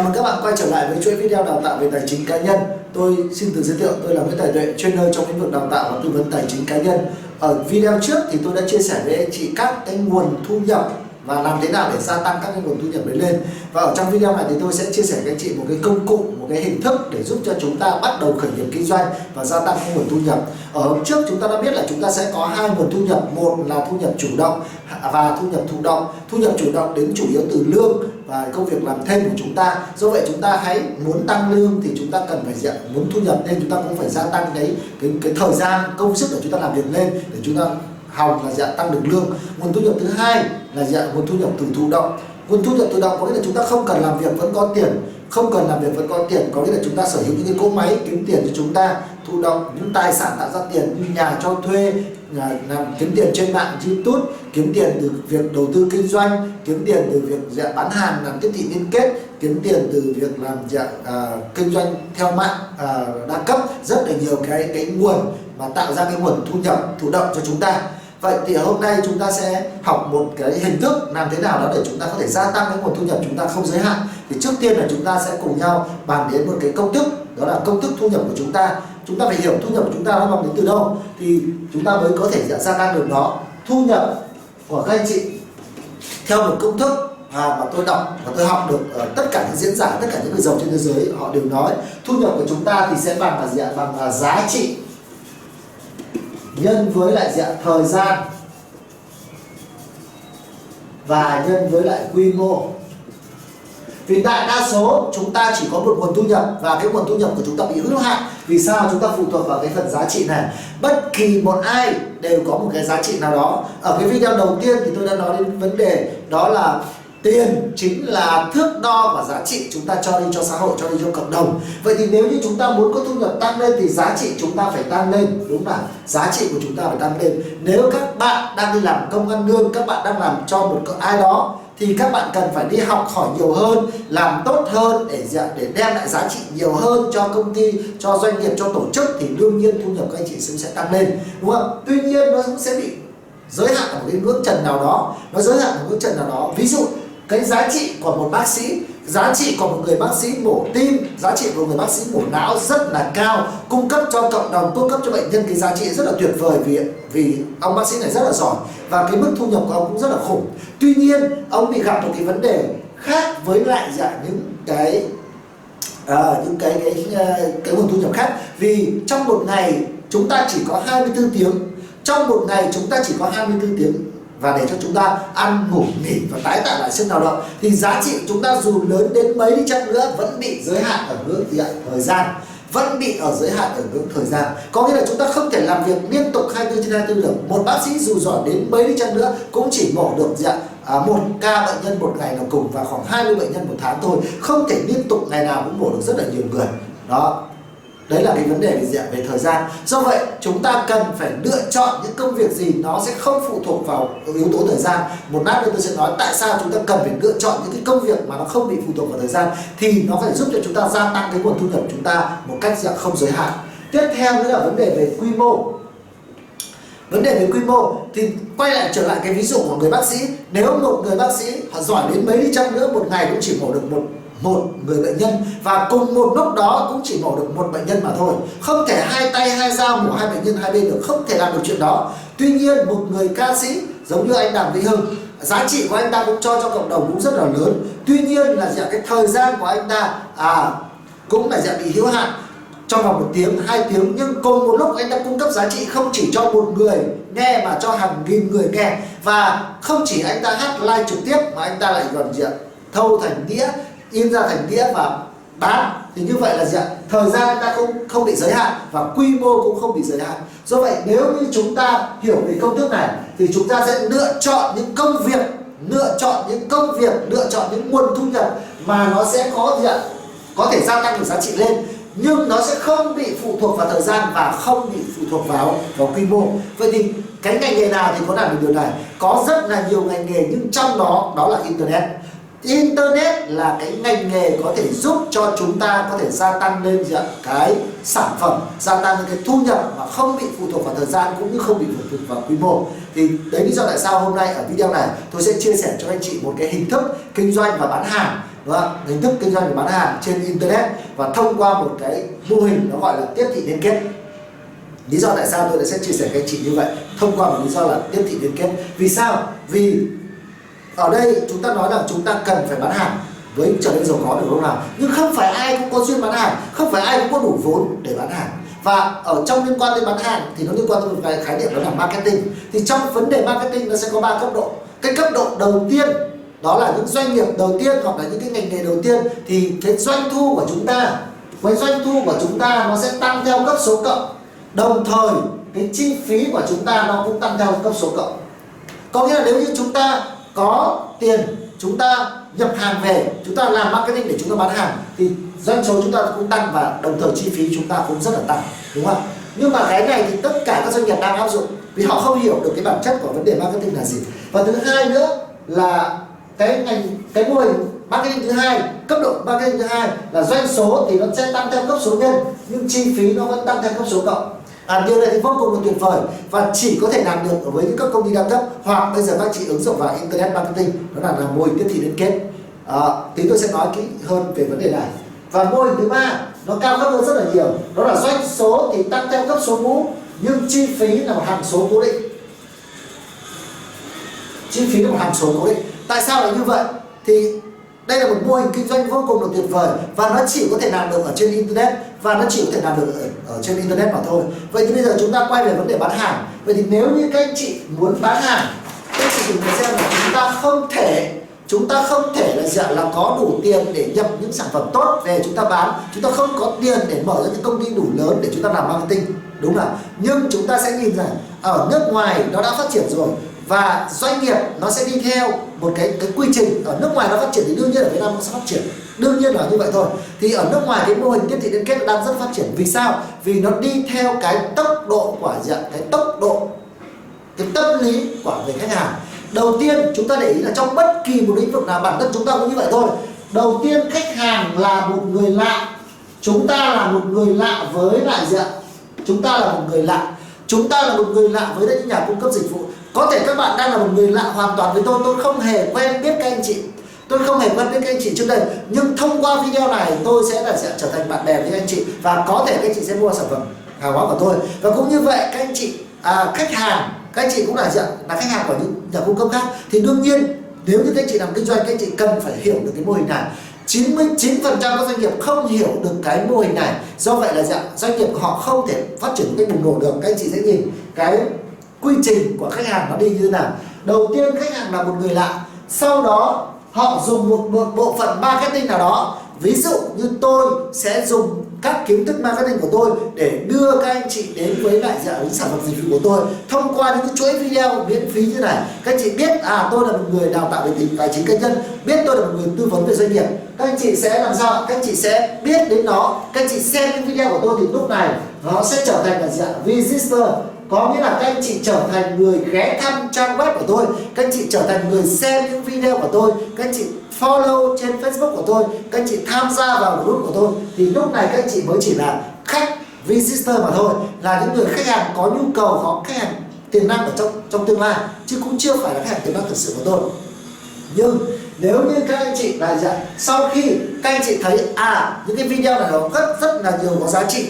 Chào mừng các bạn quay trở lại với chuỗi video đào tạo về tài chính cá nhân. Tôi xin tự giới thiệu tôi là Nguyễn Tài Tuệ, trainer trong lĩnh vực đào tạo và tư vấn tài chính cá nhân. Ở video trước thì tôi đã chia sẻ với anh chị các cái nguồn thu nhập và làm thế nào để gia tăng các cái nguồn thu nhập đấy lên. Và ở trong video này thì tôi sẽ chia sẻ với anh chị một cái công cụ, một cái hình thức để giúp cho chúng ta bắt đầu khởi nghiệp kinh doanh và gia tăng nguồn thu nhập. Ở hôm trước chúng ta đã biết là chúng ta sẽ có hai nguồn thu nhập. Một là thu nhập chủ động và thu nhập thụ động. Thu nhập chủ động đến chủ yếu từ lương và công việc làm thêm của chúng ta. Do vậy chúng ta hãy muốn tăng lương thì chúng ta cần phải diện muốn thu nhập nên chúng ta cũng phải gia tăng cái cái cái thời gian, công sức để chúng ta làm việc lên để chúng ta hòng là dạng tăng được lương. Nguồn thu nhập thứ hai là dạng nguồn thu nhập từ thụ động. Nguồn thu nhập tự động có nghĩa là chúng ta không cần làm việc vẫn có tiền không cần làm việc vẫn có tiền. Có nghĩa là chúng ta sở hữu những cái cỗ máy kiếm tiền cho chúng ta thụ động những tài sản tạo ra tiền như nhà cho thuê nhà, làm kiếm tiền trên mạng youtube kiếm tiền từ việc đầu tư kinh doanh kiếm tiền từ việc dạng bán hàng làm tiếp thị liên kết kiếm tiền từ việc làm dạng à, kinh doanh theo mạng à, đa cấp. Rất là nhiều cái cái nguồn mà tạo ra cái nguồn thu nhập thụ động cho chúng ta. Vậy thì hôm nay chúng ta sẽ học một cái hình thức làm thế nào đó để chúng ta có thể gia tăng cái nguồn thu nhập chúng ta không giới hạn. Thì trước tiên là chúng ta sẽ cùng nhau bàn đến một cái công thức, đó là công thức thu nhập của chúng ta. Chúng ta phải hiểu thu nhập của chúng ta nó bằng đến từ đâu thì chúng ta mới có thể gia tăng được nó. Thu nhập của các anh chị theo một công thức à, mà tôi đọc và tôi học được ở tất cả những diễn giả, tất cả những người giàu trên thế giới họ đều nói thu nhập của chúng ta thì sẽ bằng là gì ạ? Bằng là giá trị nhân với lại dạng thời gian. Và nhân với lại quy mô. Vì đại đa số chúng ta chỉ có một nguồn thu nhập và cái nguồn thu nhập của chúng ta bị hữu hạn vì sao chúng ta phụ thuộc vào cái phần giá trị này? Bất kỳ một ai đều có một cái giá trị nào đó. Ở cái video đầu tiên thì tôi đã nói đến vấn đề đó là tiền chính là thước đo và giá trị chúng ta cho đi cho xã hội, cho đi cho cộng đồng. Vậy thì nếu như chúng ta muốn có thu nhập tăng lên thì giá trị chúng ta phải tăng lên, đúng không giá trị của chúng ta phải tăng lên. Nếu các bạn đang đi làm công ăn lương, các bạn đang làm cho một ai đó, thì các bạn cần phải đi học hỏi nhiều hơn, làm tốt hơn để để đem lại giá trị nhiều hơn cho công ty, cho doanh nghiệp, cho tổ chức, thì đương nhiên thu nhập các anh chị sẽ tăng lên, đúng không? Tuy nhiên nó cũng sẽ bị giới hạn ở một cái ngưỡng trần nào đó, nó giới hạn ở ngưỡng trần nào đó. Ví dụ cái giá trị của một bác sĩ giá trị của một người bác sĩ mổ tim giá trị của người bác sĩ mổ não rất là cao. Cung cấp cho cộng đồng cung cấp cho bệnh nhân cái giá trị rất là tuyệt vời vì vì ông bác sĩ này rất là giỏi. Và cái mức thu nhập của ông cũng rất là khủng. Tuy nhiên ông bị gặp một cái vấn đề khác với lại dạng những cái à, những cái cái cái, cái nguồn thu nhập khác. Vì trong một ngày chúng ta chỉ có 24 tiếng. Trong một ngày chúng ta chỉ có 24 tiếng và để cho chúng ta ăn ngủ nghỉ và tái tạo lại sức lao động thì giá trị chúng ta dù lớn đến mấy đi chăng nữa vẫn bị giới hạn ở ngưỡng thời gian. Vẫn bị ở giới hạn ở ngưỡng thời gian. Có nghĩa là chúng ta không thể làm việc liên tục 24 trên 24 được một bác sĩ dù giỏi đến mấy đi chăng nữa cũng chỉ mổ được dạ, à, một ca bệnh nhân một ngày là cùng và khoảng 20 bệnh nhân một tháng thôi. Không thể liên tục ngày nào cũng mổ được rất là nhiều người. Đó đấy là cái vấn đề về diện về thời gian. Do vậy, chúng ta cần phải lựa chọn những công việc gì nó sẽ không phụ thuộc vào yếu tố thời gian. Một lát nữa tôi sẽ nói tại sao chúng ta cần phải lựa chọn những cái công việc mà nó không bị phụ thuộc vào thời gian, thì nó phải giúp cho chúng ta gia tăng cái nguồn thu nhập của chúng ta một cách dạng không giới hạn. Tiếp theo nữa là vấn đề về quy mô. Vấn đề về quy mô thì quay lại trở lại cái ví dụ của người bác sĩ. Nếu một người bác sĩ họ giỏi đến mấy đi chăng nữa, một ngày cũng chỉ mổ được một một người bệnh nhân và cùng một lúc đó cũng chỉ mổ được một bệnh nhân mà thôi. Không thể hai tay, hai dao mổ hai bệnh nhân hai bên được, không thể làm được chuyện đó. Tuy nhiên, một người ca sĩ giống như anh đàm vĩnh hưng, giá trị của anh ta cũng cho cho cộng đồng cũng rất là lớn. Tuy nhiên là dạng cái thời gian của anh ta à cũng là dạng bị hữu hạn. Trong vòng một tiếng, hai tiếng, nhưng cùng một lúc anh ta cung cấp giá trị không chỉ cho một người nghe mà cho hàng nghìn người nghe. Và không chỉ anh ta hát live trực tiếp mà anh ta lại còn diện, thâu thành đĩa in ra thành đĩa và bán. Thì như vậy là gì ạ? Thời gian ta không không bị giới hạn và quy mô cũng không bị giới hạn. Do vậy nếu như chúng ta hiểu về công thức này thì chúng ta sẽ lựa chọn những công việc, lựa chọn những công việc, lựa chọn những nguồn thu nhập mà nó sẽ có gì ạ? Có thể gia tăng được giá trị lên, nhưng nó sẽ không bị phụ thuộc vào thời gian và không bị phụ thuộc vào vào quy mô. Vậy thì cái ngành nghề nào thì có làm được điều này? Có rất là nhiều ngành nghề nhưng trong đó đó là internet. Internet là cái ngành nghề có thể giúp cho chúng ta có thể gia tăng lên cái sản phẩm, gia tăng lên cái thu nhập mà không bị phụ thuộc vào thời gian cũng như không bị phụ thuộc vào quy mô. Thì đấy lý do tại sao hôm nay ở video này tôi sẽ chia sẻ cho anh chị một cái hình thức kinh doanh và bán hàng đúng không? hình thức kinh doanh và bán hàng trên internet và thông qua một cái mô hình nó gọi là tiếp thị liên kết. Lý do tại sao tôi lại sẽ chia sẻ với anh chị như vậy? Thông qua một lý do là tiếp thị liên kết. Vì sao? Vì ở đây chúng ta nói rằng chúng ta cần phải bán hàng với trở nên giàu có được không nào? Nhưng không phải ai cũng có duyên bán hàng, không phải ai cũng có đủ vốn để bán hàng. Và ở trong liên quan đến bán hàng thì nó liên quan tới một cái khái niệm đó là marketing. Thì trong vấn đề marketing nó sẽ có ba cấp độ. Cái cấp độ đầu tiên đó là những doanh nghiệp đầu tiên hoặc là những cái ngành nghề đầu tiên thì cái doanh thu của chúng ta, cái doanh thu của chúng ta nó sẽ tăng theo cấp số cộng. Đồng thời, cái chi phí của chúng ta nó cũng tăng theo cấp số cộng. Có nghĩa là nếu như chúng ta có tiền chúng ta nhập hàng về, chúng ta làm marketing để chúng ta bán hàng, thì doanh số chúng ta cũng tăng và đồng thời chi phí chúng ta cũng rất là tăng, đúng không nhưng mà cái này thì tất cả các doanh nghiệp đang áp dụng vì họ không hiểu được cái bản chất của vấn đề marketing là gì. Và thứ hai nữa là cái ngành, cái mô hình marketing thứ hai, cấp độ marketing thứ hai là doanh số thì nó sẽ tăng theo cấp số nhân, nhưng chi phí nó vẫn tăng theo cấp số cộng à, điều này thì vô cùng là tuyệt vời và chỉ có thể làm được với những các công ty đa cấp hoặc bây giờ các chị ứng dụng vào internet marketing đó là, là mô hình tiếp thị liên kết. À, tí tôi sẽ nói kỹ hơn về vấn đề này. Và mô hình thứ ba nó cao cấp hơn rất là nhiều đó là doanh số thì tăng theo cấp số mũ nhưng chi phí là một hàm số cố định. Chi phí là một hàm số cố định. Tại sao lại như vậy? Thì đây là một mô hình kinh doanh vô cùng là tuyệt vời và nó chỉ có thể làm được ở trên internet và nó chỉ có thể làm được ở, ở trên internet mà thôi. Vậy thì bây giờ chúng ta quay về vấn đề bán hàng. Vậy thì nếu như các anh chị muốn bán hàng các anh chị cùng xem là chúng ta không thể chúng ta không thể là dạng là có đủ tiền để nhập những sản phẩm tốt về chúng ta bán. Chúng ta không có tiền để mở ra những công ty đủ lớn để chúng ta làm marketing. Đúng không nhưng chúng ta sẽ nhìn rằng ở nước ngoài nó đã phát triển rồi và doanh nghiệp nó sẽ đi theo một cái cái quy trình ở nước ngoài nó phát triển thì đương nhiên ở Việt Nam nó sẽ phát triển. Đương nhiên là như vậy thôi. Thì ở nước ngoài cái mô hình tiếp thị liên kết đang rất phát triển. Vì sao? Vì nó đi theo cái tốc độ của dạng cái tốc độ, cái tâm lý của người khách hàng. Đầu tiên chúng ta để ý là trong bất kỳ một lĩnh vực nào, bản thân chúng ta cũng như vậy thôi. Đầu tiên khách hàng là một người lạ. Chúng ta là một người lạ với lại diện. Chúng ta là một người lạ. Chúng ta là một người lạ với những nhà cung cấp dịch vụ có thể các bạn đang là một người lạ hoàn toàn với tôi. Tôi không hề quen biết các anh chị. Tôi không hề quen biết các anh chị trước đây. Nhưng thông qua video này tôi sẽ là sẽ trở thành bạn bè với anh chị. Và có thể các anh chị sẽ mua sản phẩm hàng hóa của tôi. Và cũng như vậy các anh chị à, khách hàng các anh chị cũng là dạng là khách hàng của những nhà cung cấp khác. Thì đương nhiên nếu như các anh chị làm kinh doanh các anh chị cần phải hiểu được cái mô hình này. 99% các doanh nghiệp không hiểu được cái mô hình này. Do vậy là dạng doanh nghiệp họ không thể phát triển cái bùng nổ được. Các anh chị sẽ nhìn cái quy trình của khách hàng nó đi như thế nào. Đầu tiên khách hàng là một người lạ sau đó họ dùng một, một bộ phận marketing nào đó. Ví dụ như tôi sẽ dùng các kiến thức marketing của tôi để đưa các anh chị đến với lại dạng sản phẩm dịch vụ của tôi. Thông qua những cái chuỗi video miễn phí như này các anh chị biết à tôi là một người đào tạo về tính tài chính cá nhân biết tôi là một người tư vấn về doanh nghiệp. Các anh chị sẽ làm sao các anh chị sẽ biết đến nó. Các anh chị xem những video của tôi thì lúc này nó sẽ trở thành là dạng visitor có nghĩa là các anh chị trở thành người ghé thăm trang web của tôi các anh chị trở thành người xem những video của tôi các anh chị follow trên facebook của tôi các anh chị tham gia vào group của tôi. Thì lúc này các anh chị mới chỉ là khách visitor mà thôi là những người khách hàng có nhu cầu có khách hàng tiềm năng ở trong trong tương lai chứ cũng chưa phải là khách hàng tiềm năng thực sự của tôi. Nhưng nếu như các anh chị là dạ, sau khi các anh chị thấy à những cái video này nó rất rất là nhiều có giá trị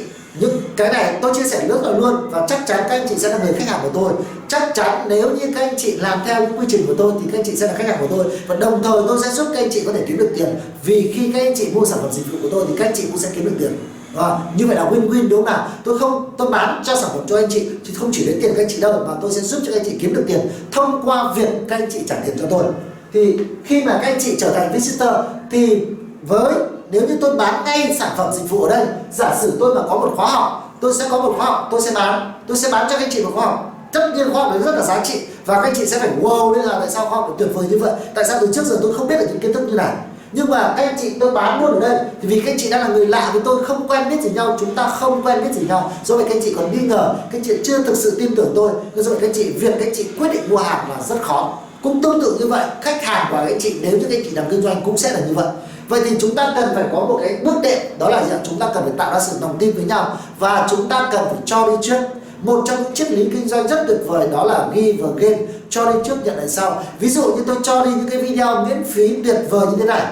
cái này tôi chia sẻ nước rồi luôn và chắc chắn các anh chị sẽ là người khách hàng của tôi chắc chắn nếu như các anh chị làm theo quy trình của tôi thì các anh chị sẽ là khách hàng của tôi và đồng thời tôi sẽ giúp các anh chị có thể kiếm được tiền vì khi các anh chị mua sản phẩm dịch vụ của tôi thì các anh chị cũng sẽ kiếm được tiền à, như vậy là win-win đúng không nào tôi không tôi bán cho sản phẩm cho anh chị thì không chỉ lấy tiền các anh chị đâu mà tôi sẽ giúp cho các anh chị kiếm được tiền thông qua việc các anh chị trả tiền cho tôi thì khi mà các anh chị trở thành visitor thì với nếu như tôi bán ngay sản phẩm dịch vụ ở đây giả sử tôi mà có một khóa học tôi sẽ có một khóa học tôi sẽ bán tôi sẽ bán cho các anh chị một khóa học tất nhiên khoa học đấy rất là giá trị và các anh chị sẽ phải wow nên là tại sao khoa học tuyệt vời như vậy tại sao từ trước giờ tôi không biết được những kiến thức như này nhưng mà các anh chị tôi bán luôn ở đây thì vì các anh chị đang là người lạ với tôi không quen biết gì nhau chúng ta không quen biết gì nhau do vậy các anh chị còn nghi ngờ các anh chị chưa thực sự tin tưởng tôi do vậy các anh chị việc các anh chị quyết định mua hàng là rất khó cũng tương tự như vậy khách hàng của các anh chị nếu như các anh chị làm kinh doanh cũng sẽ là như vậy vậy thì chúng ta cần phải có một cái bước đệm, đó là gì chúng ta cần phải tạo ra sự lòng tin với nhau và chúng ta cần phải cho đi trước. Một trong những triết lý kinh doanh rất tuyệt vời đó là ghi và game cho đi trước nhận lại sau. Ví dụ như tôi cho đi những cái video miễn phí tuyệt vời như thế này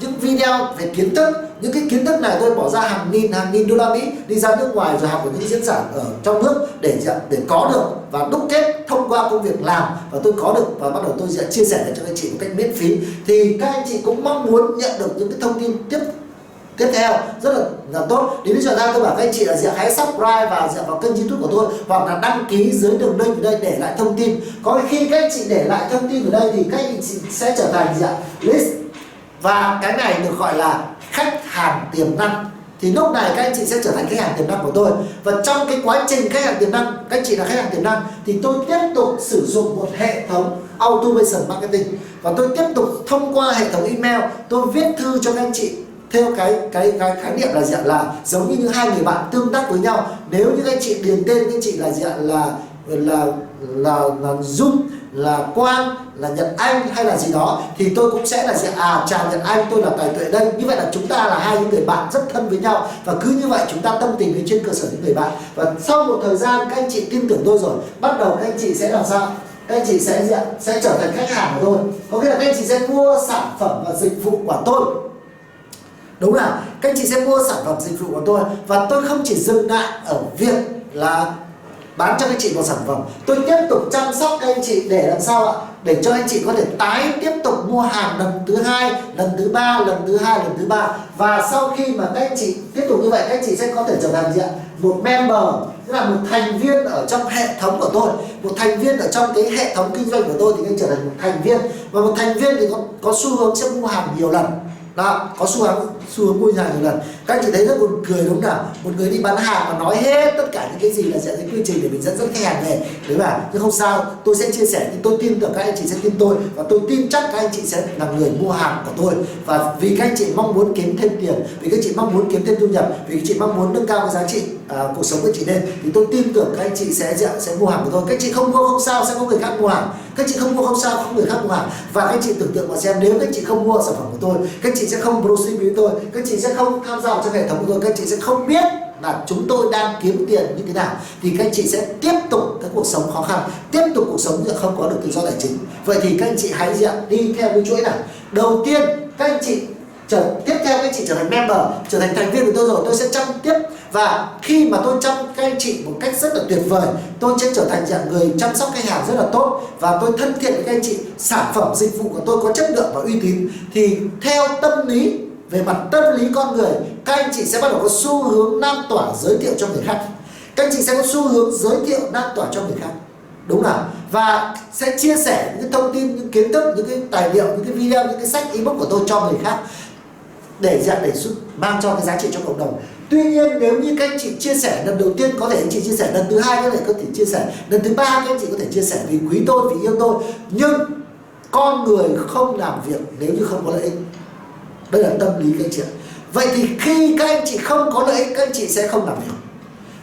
những video về kiến thức những cái kiến thức này tôi bỏ ra hàng nghìn hàng nghìn đô la mỹ đi ra nước ngoài rồi học ở những diễn giả ở trong nước để dạ, để có được và đúc kết thông qua công việc làm và tôi có được và bắt đầu tôi sẽ chia sẻ cho các anh chị một cách miễn phí. Thì các anh chị cũng mong muốn nhận được những cái thông tin tiếp tiếp theo rất là, là tốt. Đến bây giờ ra tôi bảo các anh chị là gì hãy subscribe và dựa vào kênh youtube của tôi hoặc là đăng ký dưới đường link ở đây để lại thông tin. Có khi các anh chị để lại thông tin ở đây thì các anh chị sẽ trở thành gì list và cái này được gọi là khách hàng tiềm năng. Thì lúc này các anh chị sẽ trở thành khách hàng tiềm năng của tôi. Và trong cái quá trình khách hàng tiềm năng, các anh chị là khách hàng tiềm năng, thì tôi tiếp tục sử dụng một hệ thống automation marketing. Và tôi tiếp tục thông qua hệ thống email, tôi viết thư cho các anh chị. Theo cái cái cái khái niệm là gì ạ? Là giống như những hai người bạn tương tác với nhau. Nếu như các anh chị điền tên, các anh chị là gì ạ? Là là là là dung là quang, là nhật anh hay là gì đó, thì tôi cũng sẽ là gì à chào nhật anh, tôi là tài tuệ đây. Như vậy là chúng ta là hai những người bạn rất thân với nhau, và cứ như vậy chúng ta tâm tình với trên cơ sở những người bạn. Và sau một thời gian, các anh chị tin tưởng tôi rồi, bắt đầu các anh chị sẽ làm sao? Các anh chị sẽ gì ạ? sẽ trở thành khách hàng của tôi. Có nghĩa là các anh chị sẽ mua sản phẩm và dịch vụ của tôi. Đúng là các anh chị sẽ mua sản phẩm dịch vụ của tôi. Và tôi không chỉ dừng lại ở việc là bán cho các chị một sản phẩm. Tôi tiếp tục chăm sóc các anh chị để làm sao ạ? Để cho anh chị có thể tái tiếp tục mua hàng lần thứ hai, lần thứ ba, lần thứ hai, lần thứ ba. Và sau khi mà các anh chị tiếp tục như vậy, các anh chị sẽ có thể trở thành gì ạ? Một member, tức là một thành viên ở trong hệ thống của tôi. Một thành viên ở trong cái hệ thống kinh doanh của tôi thì anh trở thành một thành viên. Và một thành viên thì có có xu hướng sẽ mua hàng nhiều lần đó, có xu hướng xu hướng mua hàng nhiều lần. Các anh chị thấy rất buồn cười đúng không nào? Một người đi bán hàng mà nói hết tất cả những cái gì là sẽ cái quy trình để mình dẫn dắt khách hàng về. Đấy mà, nhưng không sao, tôi sẽ chia sẻ, nhưng tôi tin tưởng các anh chị sẽ tin tôi và tôi tin chắc các anh chị sẽ là người mua hàng của tôi. Và vì các anh chị mong muốn kiếm thêm tiền, vì các chị mong muốn kiếm thêm thu nhập, vì các chị mong muốn nâng cao cái giá trị à, cuộc sống của chị lên thì tôi tin tưởng các anh chị sẽ sẽ mua hàng của tôi. Các chị không mua không sao sẽ có người khác mua hàng. Các chị không mua không sao không người khác mua hàng. Và các anh chị tưởng tượng mà xem nếu các anh chị không mua sản phẩm của tôi các anh chị sẽ không proceed với tôi các anh chị sẽ không tham gia vào trong hệ thống của tôi các anh chị sẽ không biết là chúng tôi đang kiếm tiền như thế nào. Thì các anh chị sẽ tiếp tục cái cuộc sống khó khăn tiếp tục cuộc sống không có được tự do tài chính. Vậy thì các anh chị hãy gì đi theo cái chuỗi này. Đầu tiên các anh chị trở tiếp theo các anh chị trở thành member, trở thành thành viên của tôi rồi, tôi sẽ chăm tiếp. Và khi mà tôi chăm các anh chị một cách rất là tuyệt vời, tôi sẽ trở thành dạng người chăm sóc khách hàng rất là tốt. Và tôi thân thiện với các anh chị sản phẩm dịch vụ của tôi có chất lượng và uy tín. Thì theo tâm lý, về mặt tâm lý con người, các anh chị sẽ bắt đầu có xu hướng lan tỏa giới thiệu cho người khác. Các anh chị sẽ có xu hướng giới thiệu, lan tỏa cho người khác. Đúng nào? Và sẽ chia sẻ những thông tin, những kiến thức, những cái tài liệu, những cái video, những cái sách, ebook của tôi cho người khác để dạng để giúp, mang cho cái giá trị cho cộng đồng. Tuy nhiên, nếu như các anh chị chia sẻ lần đầu tiên, có thể anh chị chia sẻ lần thứ hai, có thể có thể chia sẻ lần thứ ba, các anh chị có thể chia sẻ vì quý tôi, vì yêu tôi. Nhưng con người không làm việc nếu như không có lợi ích. Đây là tâm lý các anh chị vậy thì khi các anh chị không có lợi ích, các anh chị sẽ không làm việc.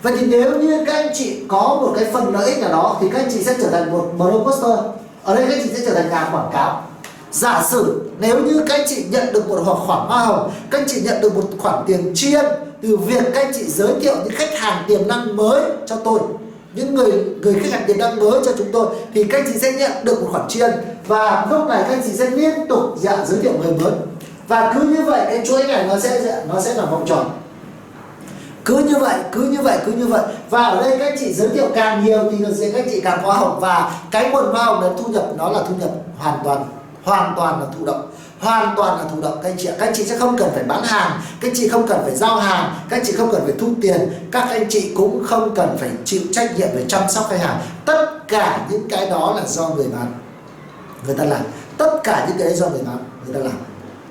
Vậy thì nếu như các anh chị có một cái phần lợi ích nào đó, thì các anh chị sẽ trở thành một blogger ở đây các anh chị sẽ trở thành nhà quảng cáo giả sử nếu như các anh chị nhận được một khoản hoa hồng, các anh chị nhận được một khoản tiền tri ân từ việc các anh chị giới thiệu những khách hàng tiềm năng mới cho tôi, những người người khách hàng tiềm năng mới cho chúng tôi, thì các anh chị sẽ nhận được một khoản tri ân. Và lúc này các anh chị sẽ liên tục dạ giới thiệu người mới. Và cứ như vậy, cái chuỗi này nó sẽ nó sẽ là vòng tròn. Cứ như vậy, cứ như vậy, cứ như vậy. Và ở đây các anh chị giới thiệu càng nhiều thì sẽ các anh chị càng hoa hồng. Và cái nguồn hoa hồng là thu nhập nó là thu nhập hoàn toàn hoàn toàn là thụ động. Hoàn toàn là thụ động. Các anh chị các anh chị sẽ không cần phải bán hàng, các anh chị không cần phải giao hàng, các anh chị không cần phải thu tiền. Các anh chị cũng không cần phải chịu trách nhiệm về chăm sóc khách hàng. Tất cả những cái đó là do người bán. Người ta làm. Tất cả những cái đấy do người bán, người ta làm.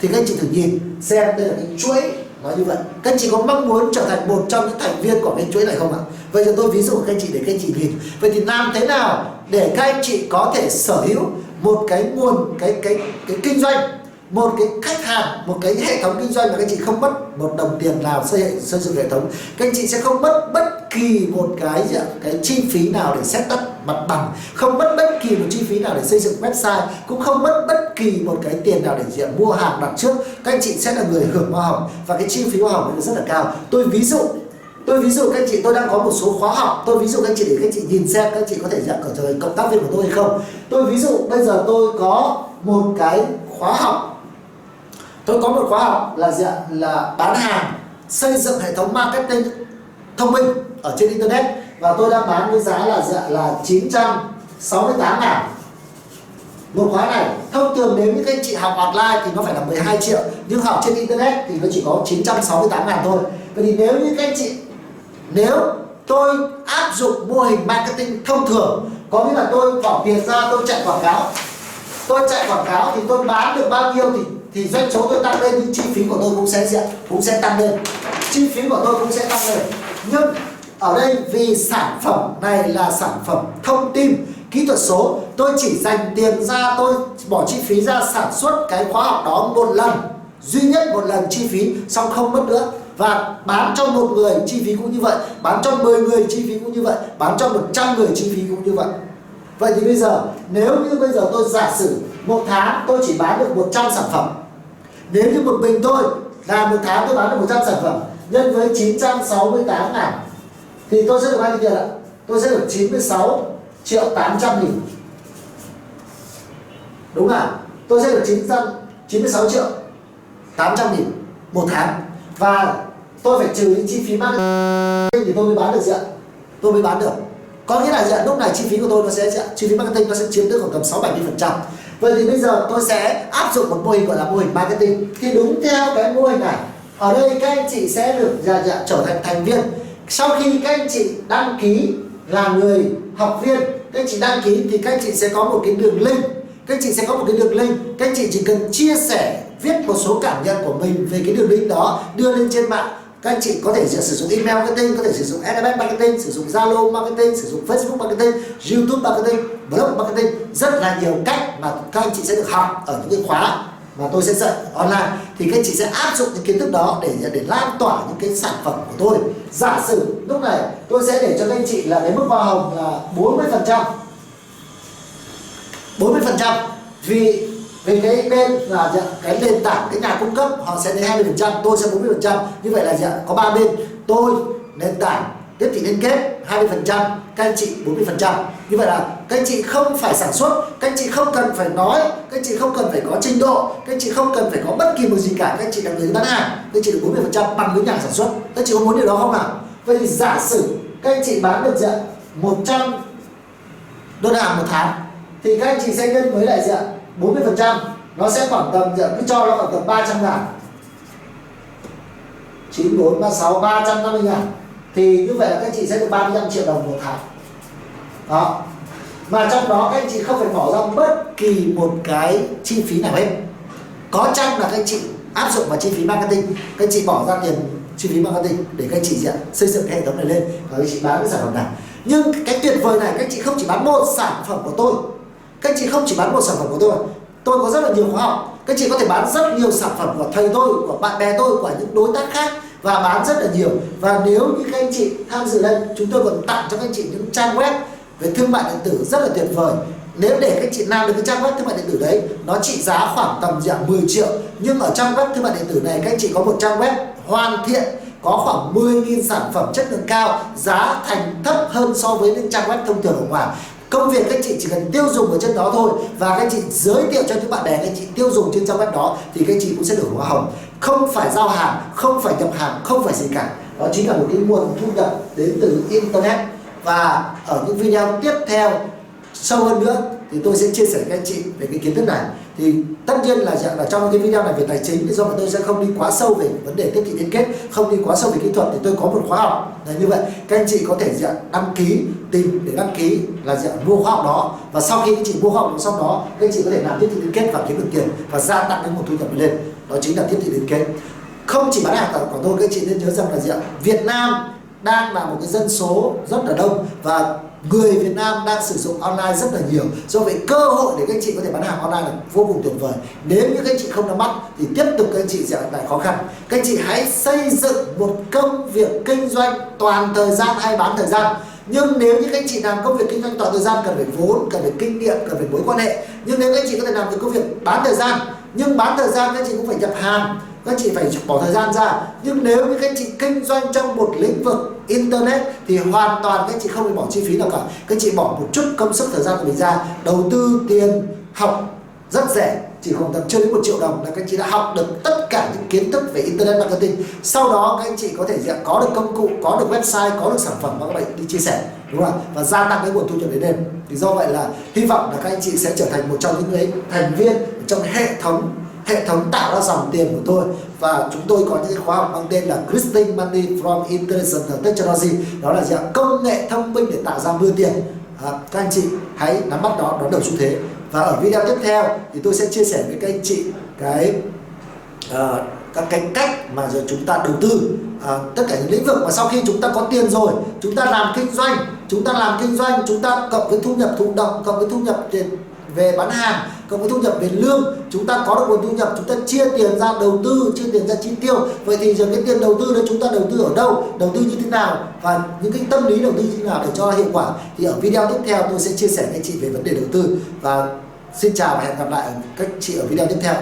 Thì các anh chị thử nhìn, xem đây là cái chuỗi nói như vậy. Các anh chị có mong muốn trở thành một trong những thành viên của cái chuỗi này không ạ? Vậy thì tôi ví dụ các anh chị để các anh chị nhìn. Vậy thì làm thế nào để các anh chị có thể sở hữu một cái nguồn, cái cái cái kinh doanh, một cái khách hàng, một cái hệ thống kinh doanh mà các anh chị không mất một đồng tiền nào xây xây dựng hệ thống? Các anh chị sẽ không mất bất kỳ một cái cái chi phí nào để set up mặt bằng, không mất bất kỳ một chi phí nào để xây dựng website, cũng không mất bất kỳ một cái tiền nào để diện mua hàng đặt trước. Các anh chị sẽ là người hưởng hoa hồng và cái chi phí hoa hồng rất là cao. Tôi ví dụ, tôi ví dụ các anh chị, tôi đang có một số khóa học. Tôi ví dụ các anh chị để các anh chị nhìn xem, các anh chị có thể nhận trở thời cộng tác viên của tôi hay không. Tôi ví dụ bây giờ tôi có một cái khóa học. Tôi có một khóa học là dạng là bán hàng, xây dựng hệ thống marketing thông minh ở trên internet và tôi đang bán với giá là dạ, là 968 ngàn. Một khóa này, thông thường nếu như các anh chị học online thì nó phải là 12 triệu, nhưng học trên internet thì nó chỉ có 968 ngàn thôi. Vậy thì nếu như các anh chị, nếu tôi áp dụng mô hình marketing thông thường, có nghĩa là tôi bỏ tiền ra, tôi chạy quảng cáo. Tôi chạy quảng cáo thì tôi bán được bao nhiêu thì thì doanh số tôi tăng lên, nhưng chi phí của tôi cũng sẽ diện cũng sẽ tăng lên. Chi phí của tôi cũng sẽ tăng lên. Nhưng ở đây vì sản phẩm này là sản phẩm thông tin, kỹ thuật số. Tôi chỉ dành tiền ra, tôi bỏ chi phí ra sản xuất cái khóa học đó một lần, duy nhất một lần chi phí, xong không mất nữa. Và bán cho một người chi phí cũng như vậy, bán cho 10 người chi phí cũng như vậy, bán cho 100 người chi phí cũng như vậy. Vậy thì bây giờ, nếu như bây giờ tôi giả sử một tháng tôi chỉ bán được 100 sản phẩm, nếu như một mình tôi là một tháng tôi bán được 100 sản phẩm, nhân với 968 ngàn thì tôi sẽ được bao nhiêu tiền ạ. Tôi sẽ được 96 triệu 800 nghìn. Đúng không tôi sẽ được 996 triệu 800 nghìn một tháng. Và tôi phải trừ những chi phí marketing thì tôi mới bán được gì ạ? Tôi mới bán được. Có nghĩa là gì ạ? Lúc này chi phí của tôi nó sẽ chi phí marketing nó sẽ chiếm tới khoảng tầm 6 70 phần trăm. Vậy thì bây giờ tôi sẽ áp dụng một mô hình gọi là mô hình marketing. Thì đúng theo cái mô hình này ở đây các anh chị sẽ được dạ, dạ, trở thành thành viên sau khi các anh chị đăng ký là người học viên, các anh chị đăng ký thì các anh chị sẽ có một cái đường link. Các anh chị sẽ có một cái đường link. Các anh chị chỉ cần chia sẻ, viết một số cảm nhận của mình về cái đường link đó, đưa lên trên mạng. Các anh chị có thể sử dụng email marketing, có thể sử dụng SMS marketing, sử dụng Zalo marketing, sử dụng Facebook marketing, YouTube marketing, blog marketing. Rất là nhiều cách mà các anh chị sẽ được học ở những cái khóa và tôi sẽ dạy online. Thì các anh chị sẽ áp dụng những kiến thức đó để để lan tỏa những cái sản phẩm của tôi. Giả sử lúc này, tôi sẽ để cho các anh chị là cái mức hoa hồng là 40 phần trăm. 40 phần trăm. Vì vì cái bên là cái nền tảng, cái nhà cung cấp, họ sẽ lấy 20 phần trăm, tôi sẽ 40 phần trăm. Như vậy là gì có ba bên. Tôi, nền tảng, tiếp thị liên kết 20 phần trăm. Các anh chị 40 phần trăm như vậy là các anh chị không phải sản xuất các anh chị không cần phải nói các anh chị không cần phải có trình độ các anh chị không cần phải có bất kỳ một gì cả các anh chị là người bán hàng các anh chị được 40 phần trăm bằng với nhà sản xuất các anh chị có muốn điều đó không nào vậy thì giả sử các anh chị bán được diện 100 đơn hàng một tháng thì các anh chị sẽ nhân với lại diện 40 phần trăm nó sẽ khoảng tầm cứ cho nó khoảng tầm 300 ngàn 94, 36, 350 ngàn thì như vậy là các anh chị sẽ được 35 triệu đồng một tháng đó mà trong đó các anh chị không phải bỏ ra bất kỳ một cái chi phí nào hết có chăng là các anh chị áp dụng vào chi phí marketing các anh chị bỏ ra tiền chi phí marketing để các anh chị xây dựng hệ thống này lên và các anh chị bán cái sản phẩm này nhưng cái tuyệt vời này các anh chị không chỉ bán một sản phẩm của tôi các anh chị không chỉ bán một sản phẩm của tôi tôi có rất là nhiều khóa học các anh chị có thể bán rất nhiều sản phẩm của thầy tôi của bạn bè tôi của những đối tác khác và bán rất là nhiều và nếu như các anh chị tham dự đây chúng tôi còn tặng cho các anh chị những trang web về thương mại điện tử rất là tuyệt vời. Nếu để các chị làm được cái trang web thương mại điện tử đấy, nó trị giá khoảng tầm dạng 10 triệu. Nhưng ở trang web thương mại điện tử này, các chị có một trang web hoàn thiện, có khoảng 10.000 sản phẩm chất lượng cao, giá thành thấp hơn so với những trang web thông thường ở ngoài. Công việc các chị chỉ cần tiêu dùng ở trên đó thôi. Và các chị giới thiệu cho những bạn bè các chị tiêu dùng trên trang web đó, thì các chị cũng sẽ được hoa hồng. Không phải giao hàng, không phải nhập hàng, không phải gì cả. Đó chính là một cái nguồn thu nhập đến từ internet và ở những video tiếp theo sâu hơn nữa thì tôi sẽ chia sẻ với anh chị về cái kiến thức này. Thì tất nhiên là là trong cái video này về tài chính, thì do mà tôi sẽ không đi quá sâu về vấn đề tiếp thị liên kết, không đi quá sâu về kỹ thuật thì tôi có một khóa học. Là như vậy, các anh chị có thể dạng đăng ký, tìm để đăng ký là dạng mua khóa học đó. Và sau khi các chị mua khóa học xong đó, các anh chị có thể làm tiếp thị liên kết và kiếm được tiền và gia tăng cái nguồn thu nhập lên. Đó chính là tiếp thị liên kết. Không chỉ bán hàng của tôi các anh chị nên nhớ rằng là dạng Việt Nam đang là một cái dân số rất là đông và người Việt Nam đang sử dụng online rất là nhiều. Do vậy cơ hội để các anh chị có thể bán hàng online là vô cùng tuyệt vời. Nếu như các anh chị không nắm bắt thì tiếp tục các anh chị sẽ lại khó khăn. Các anh chị hãy xây dựng một công việc kinh doanh toàn thời gian hay bán thời gian. Nhưng nếu như các anh chị làm công việc kinh doanh toàn thời gian, cần phải vốn, cần phải kinh nghiệm, cần phải mối quan hệ. Nhưng nếu các anh chị có thể làm được công việc bán thời gian nhưng bán thời gian các chị cũng phải nhập hàng, các chị phải bỏ thời gian ra. Nhưng nếu như các chị kinh doanh trong một lĩnh vực internet thì hoàn toàn các chị không phải bỏ chi phí nào cả. Các chị bỏ một chút công sức, thời gian của mình ra, đầu tư tiền, học rất rẻ chỉ khoảng tầm chưa đến một triệu đồng là các anh chị đã học được tất cả những kiến thức về internet marketing. Sau đó các anh chị có thể dạng có được công cụ có được website có được sản phẩm mà các bạn đi chia sẻ đúng không ạ? Và gia tăng cái nguồn thu nhập đến đêm. Thì do vậy là hy vọng là các anh chị sẽ trở thành một trong những người thành viên trong hệ thống hệ thống tạo ra dòng tiền của tôi. Và chúng tôi có những khóa học mang tên là Christine Money from Intelligent Technology. Đó là dạng công nghệ thông minh để tạo ra mưa tiền. À, các anh chị hãy nắm bắt đó đón đầu xu thế và ở video tiếp theo thì tôi sẽ chia sẻ với các anh chị cái uh, các cái cách mà giờ chúng ta đầu tư uh, tất cả những lĩnh vực mà sau khi chúng ta có tiền rồi chúng ta làm kinh doanh chúng ta làm kinh doanh chúng ta cộng với thu nhập thụ động cộng với thu nhập tiền về bán hàng, cộng với thu nhập về lương, chúng ta có được nguồn thu nhập, chúng ta chia tiền ra đầu tư, chia tiền ra chi tiêu. Vậy thì giờ cái tiền đầu tư đó chúng ta đầu tư ở đâu, đầu tư như thế nào, và những cái tâm lý đầu tư như thế nào để cho hiệu quả? Thì ở video tiếp theo tôi sẽ chia sẻ với anh chị về vấn đề đầu tư. Và xin chào và hẹn gặp lại các chị ở video tiếp theo.